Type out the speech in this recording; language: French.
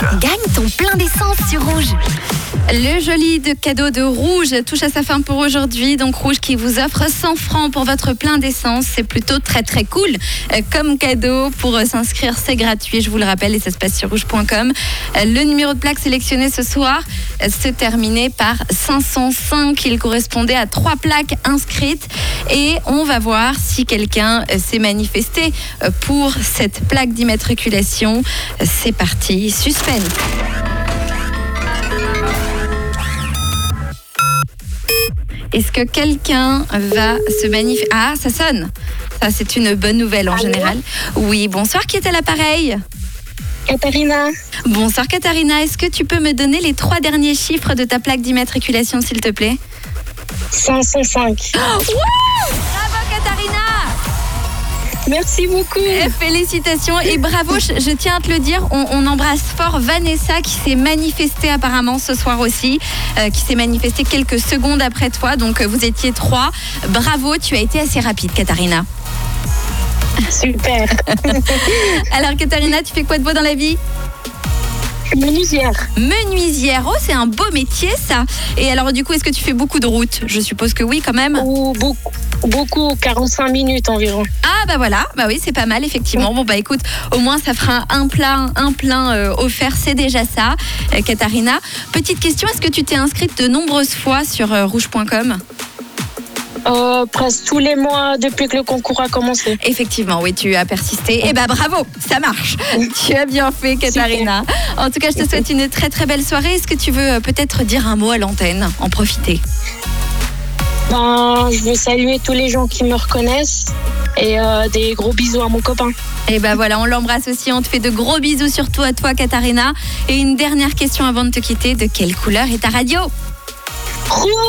Gagne ton plein d'essence sur Rouge. Le joli de cadeau de Rouge touche à sa fin pour aujourd'hui. Donc Rouge qui vous offre 100 francs pour votre plein d'essence. C'est plutôt très très cool euh, comme cadeau. Pour euh, s'inscrire, c'est gratuit. Je vous le rappelle et ça se passe sur rouge.com. Euh, Le numéro de plaque sélectionné ce soir se terminait par 505. Il correspondait à trois plaques inscrites. Et on va voir si quelqu'un euh, s'est manifesté euh, pour cette plaque d'immatriculation. C'est parti, suspense. Est-ce que quelqu'un va se manifester Ah, ça sonne. Ça, c'est une bonne nouvelle en Allô général. Oui, bonsoir, qui est à l'appareil? Katharina, Bonsoir, Katharina. Est-ce que tu peux me donner les trois derniers chiffres de ta plaque d'immatriculation, s'il te plaît? 505. Bravo, Katharina Merci beaucoup. Eh, Félicitations et bravo, je, je tiens à te le dire, on, on embrasse fort Vanessa qui s'est manifestée apparemment ce soir aussi, euh, qui s'est manifestée quelques secondes après toi, donc euh, vous étiez trois. Bravo, tu as été assez rapide, Katharina. Super. Alors, Katharina, tu fais quoi de beau dans la vie? Menuisière. Menuisière, oh c'est un beau métier ça. Et alors du coup, est-ce que tu fais beaucoup de routes? Je suppose que oui quand même. Ou beaucoup, beaucoup, 45 minutes environ. Ah bah voilà, bah oui c'est pas mal effectivement. Bon bah écoute, au moins ça fera un plein, un plein euh, offert, c'est déjà ça. Euh, Katharina, petite question, est-ce que tu t'es inscrite de nombreuses fois sur euh, rouge.com Euh, presque tous les mois depuis que le concours a commencé. Effectivement, oui, tu as persisté. Et bah bravo, ça marche. tu as bien fait, Katharina. En tout cas, je te souhaite une très très belle soirée. Est-ce que tu veux euh, peut-être dire un mot à l'antenne, en profiter? Ben, je veux saluer tous les gens qui me reconnaissent et euh, des gros bisous à mon copain. Et ben voilà, on l'embrasse aussi. On te fait de gros bisous surtout à toi, Katharina. Et une dernière question avant de te quitter. De quelle couleur est ta radio? Rouge